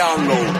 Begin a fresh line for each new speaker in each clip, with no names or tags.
download.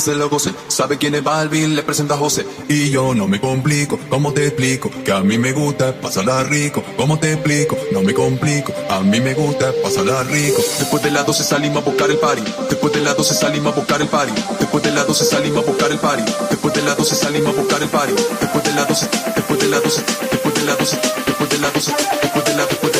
Se lo goce. Sabe quién es Balvin, le presenta a José. Y yo no me complico, ¿cómo te explico? Que a mí me gusta pasarla rico. ¿Cómo te explico? No me complico, a mí me gusta pasarla rico. Después de las 12 salimos a buscar el party. Después de las 12 salimos a buscar el party. Después de las 12 salimos a buscar el party. Después de las 12 salimos a buscar el party. Después de las 12, después de las 12, después de las 12, después de las 12, después de las 12.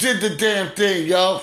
Did the damn thing, yo.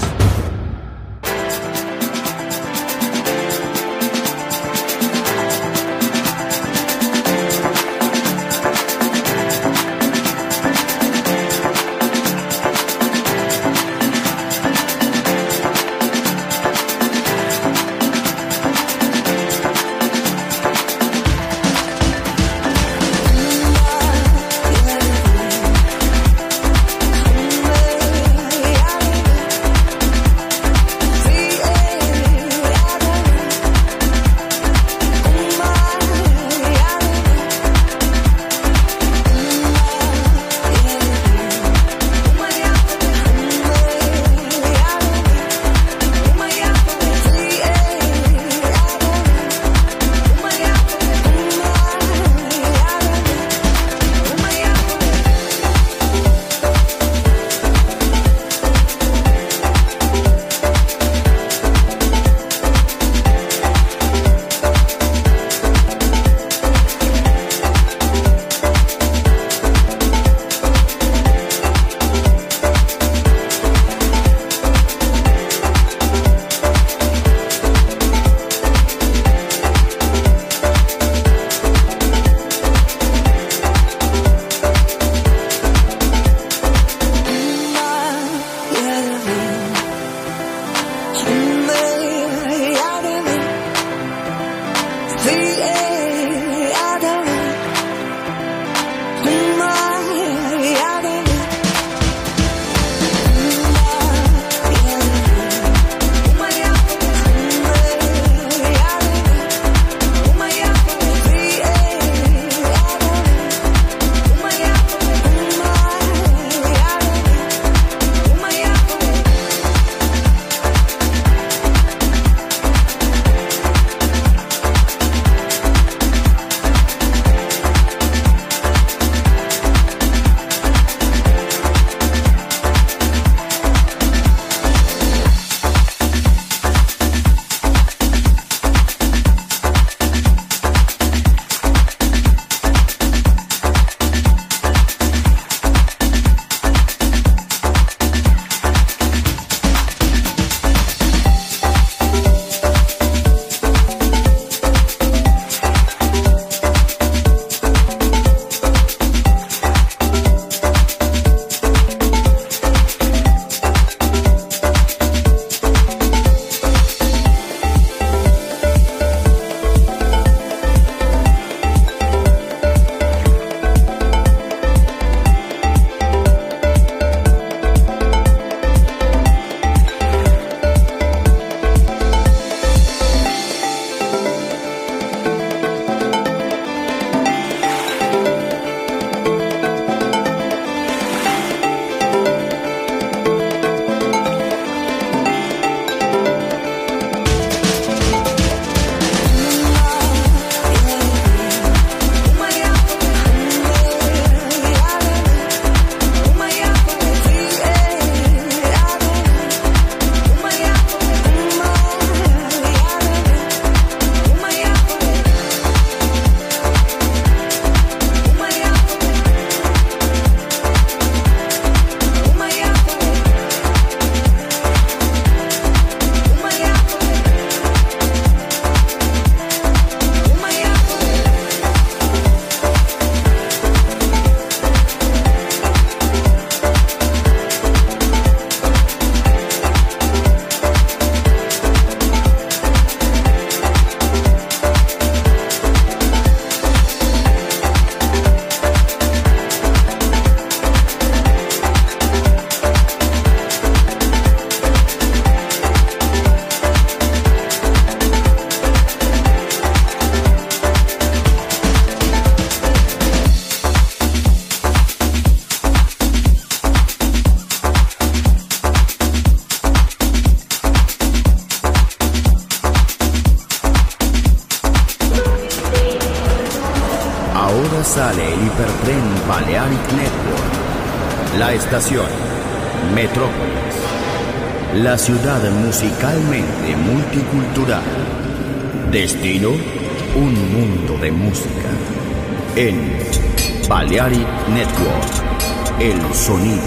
Sonido